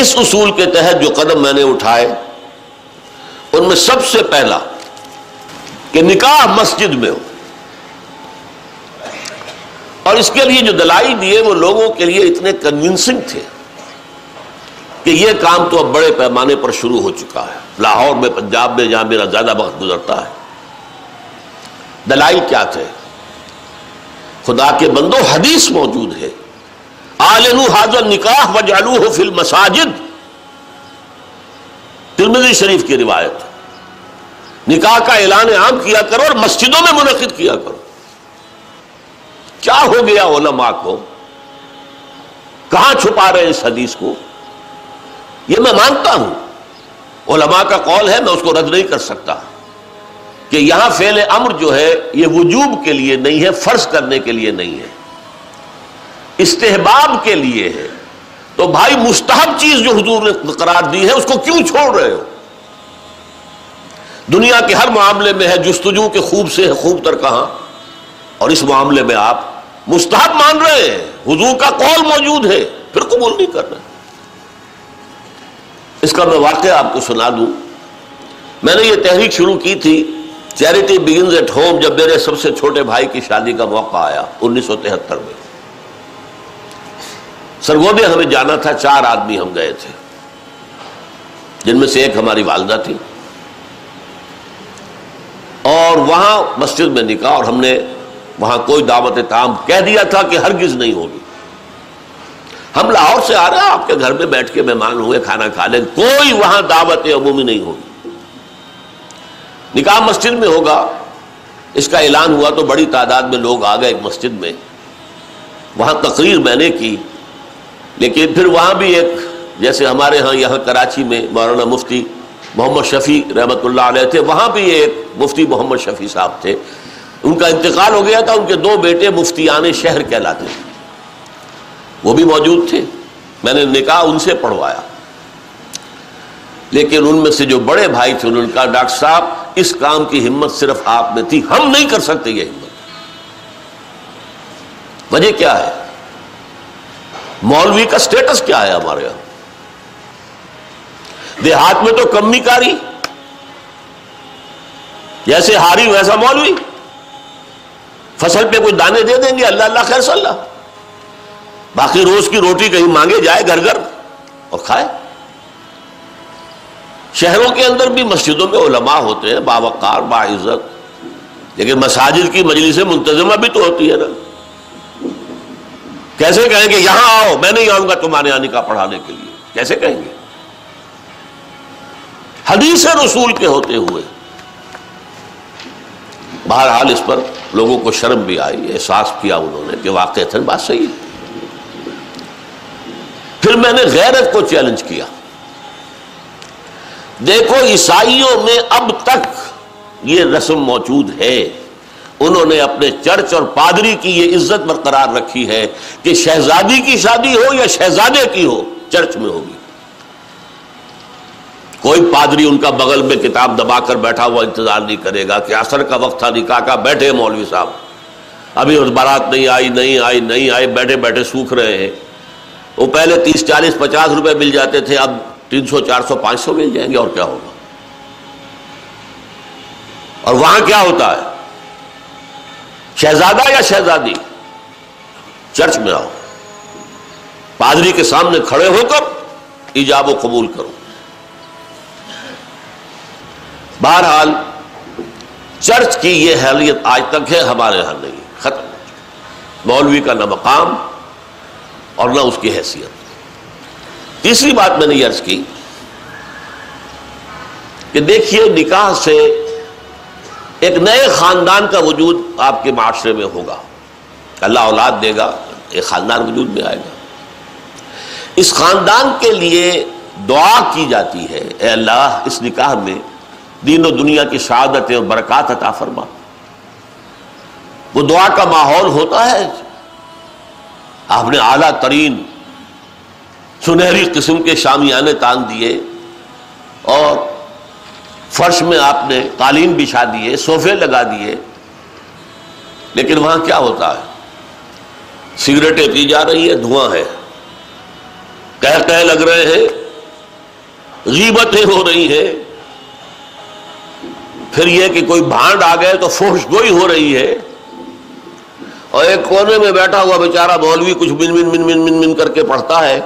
اس اصول کے تحت جو قدم میں نے اٹھائے، ان میں سب سے پہلا کہ نکاح مسجد میں ہو۔ اور اس کے لیے جو دلائی دیے، وہ لوگوں کے لیے اتنے کنونسنگ تھے کہ یہ کام تو اب بڑے پیمانے پر شروع ہو چکا ہے۔ لاہور میں، پنجاب میں، جہاں میرا زیادہ وقت گزرتا ہے۔ دلائی کیا تھے؟ خدا کے بندو، حدیث موجود ہے۔ حاضر نکاح و جالو فل مساجد ترمزی شریف کی روایت نکاح کا اعلان عام کیا کرو اور مسجدوں میں منعقد کیا کرو۔ کیا ہو گیا علماء کو؟ کہاں چھپا رہے ہیں اس حدیث کو؟ یہ میں مانتا ہوں۔ علماء کا قول ہے، میں اس کو رد نہیں کر سکتا۔ کہ یہاں فعل امر جو ہے، یہ وجوب کے لیے نہیں ہے، فرض کرنے کے لیے نہیں ہے۔ استحباب کے لیے ہے۔ تو بھائی مستحب چیز جو حضور نے قرار دی ہے، اس کو کیوں چھوڑ رہے ہو؟ دنیا کے ہر معاملے میں ہے، جستجو کے خوب سے ہے، خوب تر کہاں؟ اور اس معاملے میں آپ مستحب مان رہے ہیں۔ حضور کا قول موجود ہے، پھر قبول نہیں کر رہے۔ اس کا میں واقعہ آپ کو سنا دوں۔ میں نے یہ تحریک شروع کی تھی چیریٹی بگنز ایٹ ہوم جب میرے سب سے چھوٹے بھائی کی شادی کا موقع آیا، انیس سو تہتر میں۔ سرگودے ہمیں جانا تھا، چار آدمی ہم گئے تھے۔ جن میں سے ایک ہماری والدہ تھی۔ اور وہاں مسجد میں نکاح، اور ہم نے وہاں کوئی دعوت تام کہہ دیا تھا کہ ہرگز نہیں ہوگی۔ ہم لاہور سے آ رہے ہیں، آپ کے گھر میں بیٹھ کے مہمان ہوئے، کھانا کھا لیں، کوئی وہاں دعوت عمومی نہیں ہوگی۔ نکاح مسجد میں ہوگا، اس کا اعلان ہوا تو بڑی تعداد میں لوگ آ گئے ایک مسجد میں۔ وہاں تقریر میں نے کی لیکن پھر وہاں بھی ایک جیسے ہمارے ہاں یہاں کراچی میں مولانا مفتی محمد شفیع رحمۃ اللہ علیہ تھے، وہاں بھی ایک مفتی محمد شفیع صاحب تھے۔ ان کا انتقال ہو گیا تھا، ان کے دو بیٹے مفتیان شہر کہلاتے تھے وہ بھی موجود تھے۔ میں نے نکاح ان سے پڑھوایا۔ لیکن ان میں سے جو بڑے بھائی تھے، انہوں نے کہا، ڈاکٹر صاحب، اس کام کی ہمت صرف آپ میں تھی، ہم نہیں کر سکتے یہ ہمت۔ وجہ کیا ہے؟ مولوی کا سٹیٹس کیا ہے ہمارے یہاں؟ دیہات میں تو کمی کاری جیسے ہاری ویسا مولوی۔ فصل پہ کوئی دانے دے دیں گے، اللہ اللہ خیر صلی اللہ۔ باقی روز کی روٹی کہیں مانگے جائے گھر گھر اور کھائے۔ شہروں کے اندر بھی مسجدوں میں علماء ہوتے ہیں باوقار باعزت لیکن مساجد کی مجلس منتظمہ بھی تو ہوتی ہے نا۔ کیسے کہیں گے، یہاں آؤ، میں نہیں آؤں گا تمہارے آنے کا پڑھانے کے لیے؟ کیسے کہیں گے؟ حدیث رسول کے ہوتے ہوئے، بہرحال اس پر لوگوں کو شرم بھی آئی، احساس کیا انہوں نے کہ واقع بات صحیح ہے۔ پھر میں نے غیرت کو چیلنج کیا۔ دیکھو، عیسائیوں میں اب تک یہ رسم موجود ہے۔ انہوں نے اپنے چرچ اور پادری کی یہ عزت برقرار رکھی ہے کہ شہزادی کی شادی ہو یا شہزادے کی ہو، چرچ میں ہوگی۔ کوئی پادری ان کا بغل میں کتاب دبا کر بیٹھا ہوا انتظار نہیں کرے گا کہ اثر کا وقت تھا، نکاح کا، بیٹھے مولوی صاحب۔ ابھی بارات نہیں آئی نہیں آئی نہیں آئی، بیٹھے بیٹھے سوکھ رہے ہیں۔ وہ پہلے تیس، چالیس، پچاس روپے مل جاتے تھے، اب تین سو، چار سو، پانچ سو مل جائیں گے اور کیا ہوگا؟ اور وہاں کیا ہوتا ہے؟ شہزادہ یا شہزادی؟ چرچ میں آؤ۔ پادری کے سامنے کھڑے ہو کر ایجاب و قبول کرو۔ بہرحال، چرچ کی یہ حیثیت آج تک ہے، ہمارے یہاں نہیں۔ ختم۔ مولوی کا نہ مقام اور نہ اس کی حیثیت۔ تیسری بات میں نے یہ عرض کی کہ دیکھیے، نکاح سے ایک نئے خاندان کا وجود آپ کے معاشرے میں ہوگا۔ اللہ اولاد دے گا، ایک خاندان وجود میں آئے گا۔ اس خاندان کے لیے دعا کی جاتی ہے، اے اللہ، اس نکاح میں دین و دنیا کی شہادت اور برکات عطا فرما۔ وہ دعا کا ماحول ہوتا ہے۔ آپ نے اعلیٰ ترین سنہری قسم کے شامیانے تان دیے اور فرش میں آپ نے قالین بچھا دیے، صوفے لگا دیے، لیکن وہاں کیا ہوتا ہے؟ سگریٹیں پی جا رہی ہے دھواں ہے۔ کہہ کہہ لگ رہے ہیں، غیبتیں ہو رہی ہیں۔ پھر یہ کہ کوئی بھانڈ آ گئے تو فوش گوئی ہو رہی ہے۔ اور ایک کونے میں بیٹھا ہوا بیچارہ مولوی کچھ من من من من من من کر کے پڑھتا ہے،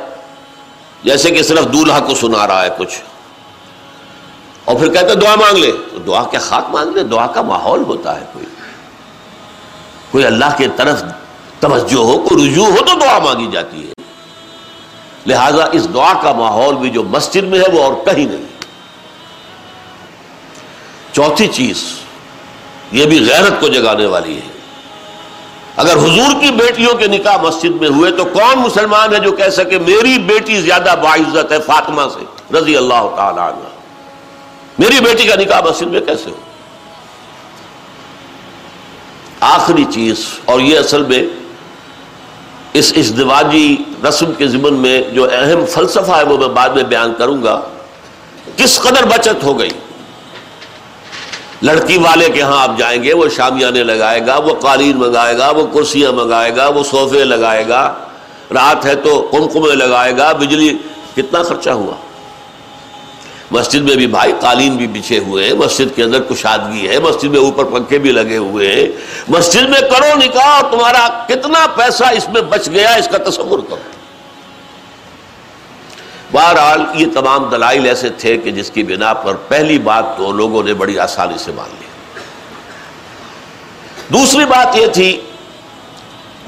جیسے کہ صرف دولہا کو سنا رہا ہے کچھ۔ اور پھر کہتے دعا مانگ لے۔ تو دعا کیا خاک مانگ لے؟ دعا کا ماحول ہوتا ہے کوئی۔ کوئی اللہ کے طرف توجہ ہو، کوئی رجوع ہو تو دعا مانگی جاتی ہے۔ لہذا اس دعا کا ماحول بھی جو مسجد میں ہے وہ اور کہیں نہیں۔ چوتھی چیز یہ بھی غیرت کو جگانے والی ہے۔ اگر حضور کی بیٹیوں کے نکاح مسجد میں ہوئے تو کون مسلمان ہے جو کہہ سکے، میری بیٹی زیادہ باعزت ہے فاطمہ سے، رضی اللہ تعالی عنہ۔ میری بیٹی کا نکاح مسجد میں کیسے ہو؟ آخری چیز، اور یہ اصل میں اس ازدواجی رسم کے ضمن میں جو اہم فلسفہ ہے وہ میں بعد میں بیان کروں گا، کس قدر بچت ہو گئی؟ لڑکی والے کے ہاں آپ جائیں گے، وہ شامیانے لگائے گا، وہ قالین منگائے گا، وہ کرسیاں منگائے گا، وہ صوفے لگائے گا، رات ہے تو کمکمے لگائے گا، بجلی کتنا خرچہ ہوا؟ مسجد میں بھی بھائی قالین بھی بچھے ہوئے ہیں، مسجد کے اندر کشادگی ہے مسجد میں اوپر پنکھے بھی لگے ہوئے ہیں۔ مسجد میں کرو نکاح اور تمہارا کتنا پیسہ اس میں بچ گیا اس کا تصور کرو۔ بہرحال یہ تمام دلائل ایسے تھے کہ جس کی بنا پر پہلی بات تو لوگوں نے بڑی آسانی سے مان لی۔ دوسری بات یہ تھی،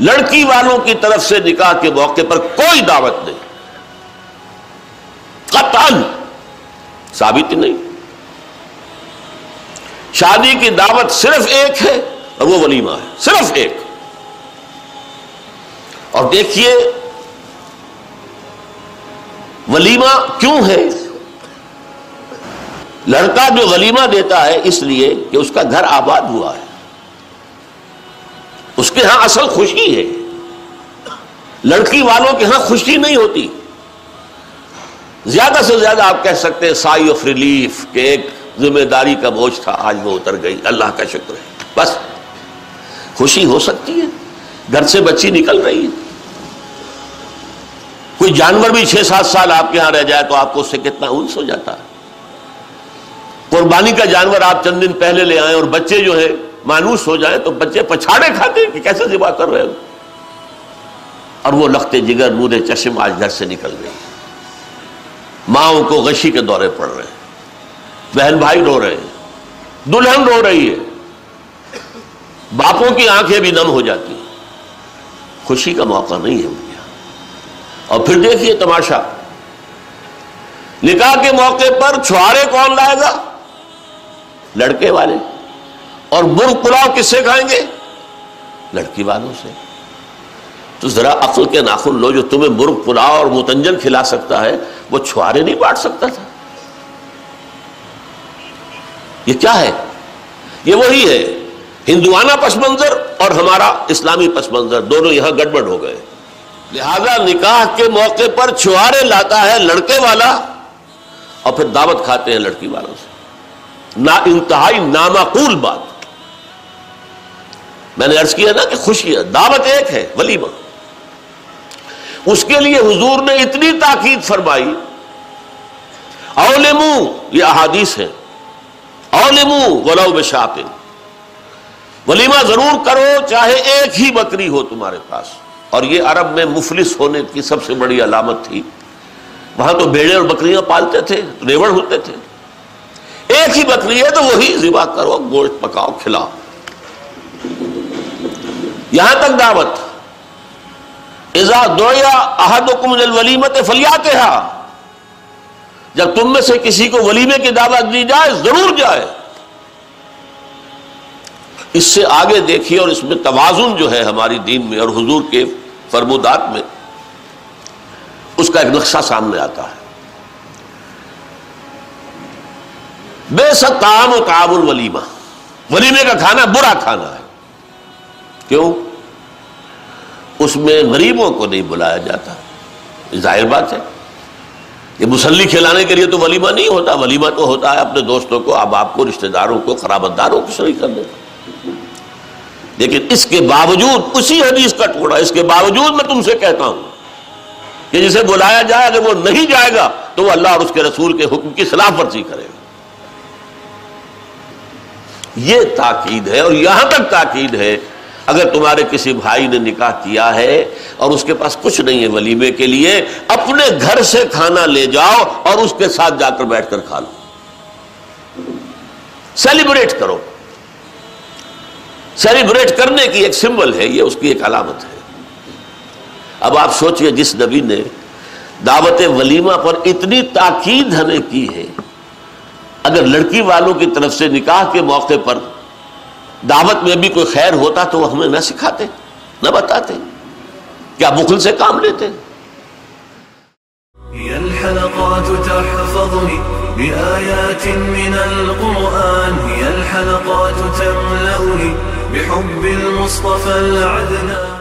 لڑکی والوں کی طرف سے نکاح کے موقع پر کوئی دعوت نہیں۔ قطعا ثابت نہیں۔ شادی کی دعوت صرف ایک ہے اور وہ ولیمہ ہے، صرف ایک۔ اور دیکھیے، ولیمہ کیوں ہے؟ لڑکا جو ولیمہ دیتا ہے اس لیے کہ اس کا گھر آباد ہوا ہے۔ اس کے ہاں اصل خوشی ہے۔ لڑکی والوں کے ہاں خوشی نہیں ہوتی۔ زیادہ سے زیادہ آپ کہہ سکتے ہیں سائی آف ریلیف کہ ایک ذمہ داری کا بوجھ تھا، آج وہ اتر گئی۔ اللہ کا شکر ہے۔ بس۔ خوشی ہو سکتی ہے۔ گھر سے بچی نکل رہی ہے۔ کوئی جانور بھی چھ سات سال آپ کے ہاں رہ جائے تو آپ کو اس سے کتنا انس ہو جاتا۔ ہے قربانی کا جانور آپ چند دن پہلے لے آئیں اور بچے جو ہے مانوس ہو جائیں تو بچے پچھاڑے کھاتے ہیں کہ کیسے ذبح کر رہے ہو۔ اور وہ لختے جگر نور چشم آج گھر سے نکل گئی ماؤں کو غشی کے دورے پڑ رہے ہیں۔ بہن بھائی رو رہے ہیں۔ دلہن رو رہی ہے۔ باپوں کی آنکھیں بھی نم ہو جاتی ہیں۔ خوشی کا موقع نہیں ہے اور پھر دیکھیے تماشا۔ نکاح کے موقع پر چھوارے کون لائے گا؟ لڑکے والے۔ اور مرغ پلاؤ کس سے کھائیں گے؟ لڑکی والوں سے۔ تو ذرا عقل کے ناخن لو جو تمہیں مرغ، پلاؤ اور متنجن کھلا سکتا ہے، وہ چھوارے نہیں بانٹ سکتا تھا۔ یہ کیا ہے؟ یہ وہی ہے، ہندوانہ پس منظر اور ہمارا اسلامی پس منظر، دونوں یہاں گڑبڑ ہو گئے۔ لہذا نکاح کے موقع پر چھوارے لاتا ہے لڑکے والا اور پھر دعوت کھاتے ہیں لڑکی والوں سے۔ نا انتہائی نامعقول بات۔ میں نے عرض کیا نا کہ خوشی ہے، دعوت ایک ہے، ولیمہ۔ اس کے لیے حضور نے اتنی تاکید فرمائی۔ اولمو، یہ احادیث ہے اولمو، ولو بشاطن۔ ولیمہ ضرور کرو، چاہے ایک ہی بکری ہو تمہارے پاس۔ اور یہ عرب میں مفلس ہونے کی سب سے بڑی علامت تھی۔ وہاں تو بیڑے اور بکریاں پالتے تھے، ریوڑ ہوتے تھے۔ ایک ہی بکری ہے تو وہی ذبح کرو، گوشت پکاؤ، کھلاؤ۔ یہاں تک دعوت۔ ولیمت فلیات جب تم میں سے کسی کو ولیمے کی دعوت دی جائے، ضرور جائے۔ اس سے آگے دیکھیے، اور اس میں توازن جو ہے ہماری دین میں اور حضور کے فرمودات میں، اس کا ایک نقشہ سامنے آتا ہے۔ بے ستام و تعامل ولیمہ ولیمے کا کھانا برا کھانا ہے۔ کیوں؟ اس میں غریبوں کو نہیں بلایا جاتا۔ ظاہر بات ہے۔ یہ مسلی کھلانے کے لیے تو ولیمہ نہیں ہوتا۔ ولیمہ تو ہوتا ہے اپنے دوستوں کو، اب آپ کو، رشتہ داروں کو خرابت داروں کو شریک کرنے کا لیکن اس کے باوجود، اسی حدیث کا ٹکڑا، اس کے باوجود میں تم سے کہتا ہوں کہ جسے بلایا جائے، اگر وہ نہیں جائے گا، تو وہ اللہ اور اس کے رسول کے حکم کی خلاف ورزی کرے گا۔ یہ تاکید ہے اور یہاں تک تاکید ہے اگر تمہارے کسی بھائی نے نکاح کیا ہے اور اس کے پاس کچھ نہیں ہے ولیمے کے لیے، اپنے گھر سے کھانا لے جاؤ اور اس کے ساتھ جا کر بیٹھ کر کھا لو۔ سیلیبریٹ کرو۔ سیلیبریٹ کرنے کی ایک سمبل ہے، یہ اس کی ایک علامت ہے۔ اب آپ سوچئے جس نبی نے دعوت ولیمہ پر اتنی تاکید ہمیں کی ہے، اگر لڑکی والوں کی طرف سے نکاح کے موقع پر دعوت میں بھی کوئی خیر ہوتا تو وہ ہمیں نہ سکھاتے، نہ بتاتے، کیا بخل سے کام لیتے؟ الحلقات تحفظني بآيات من القرآن هي الحلقات تملأني بحب المصطفى العدنان.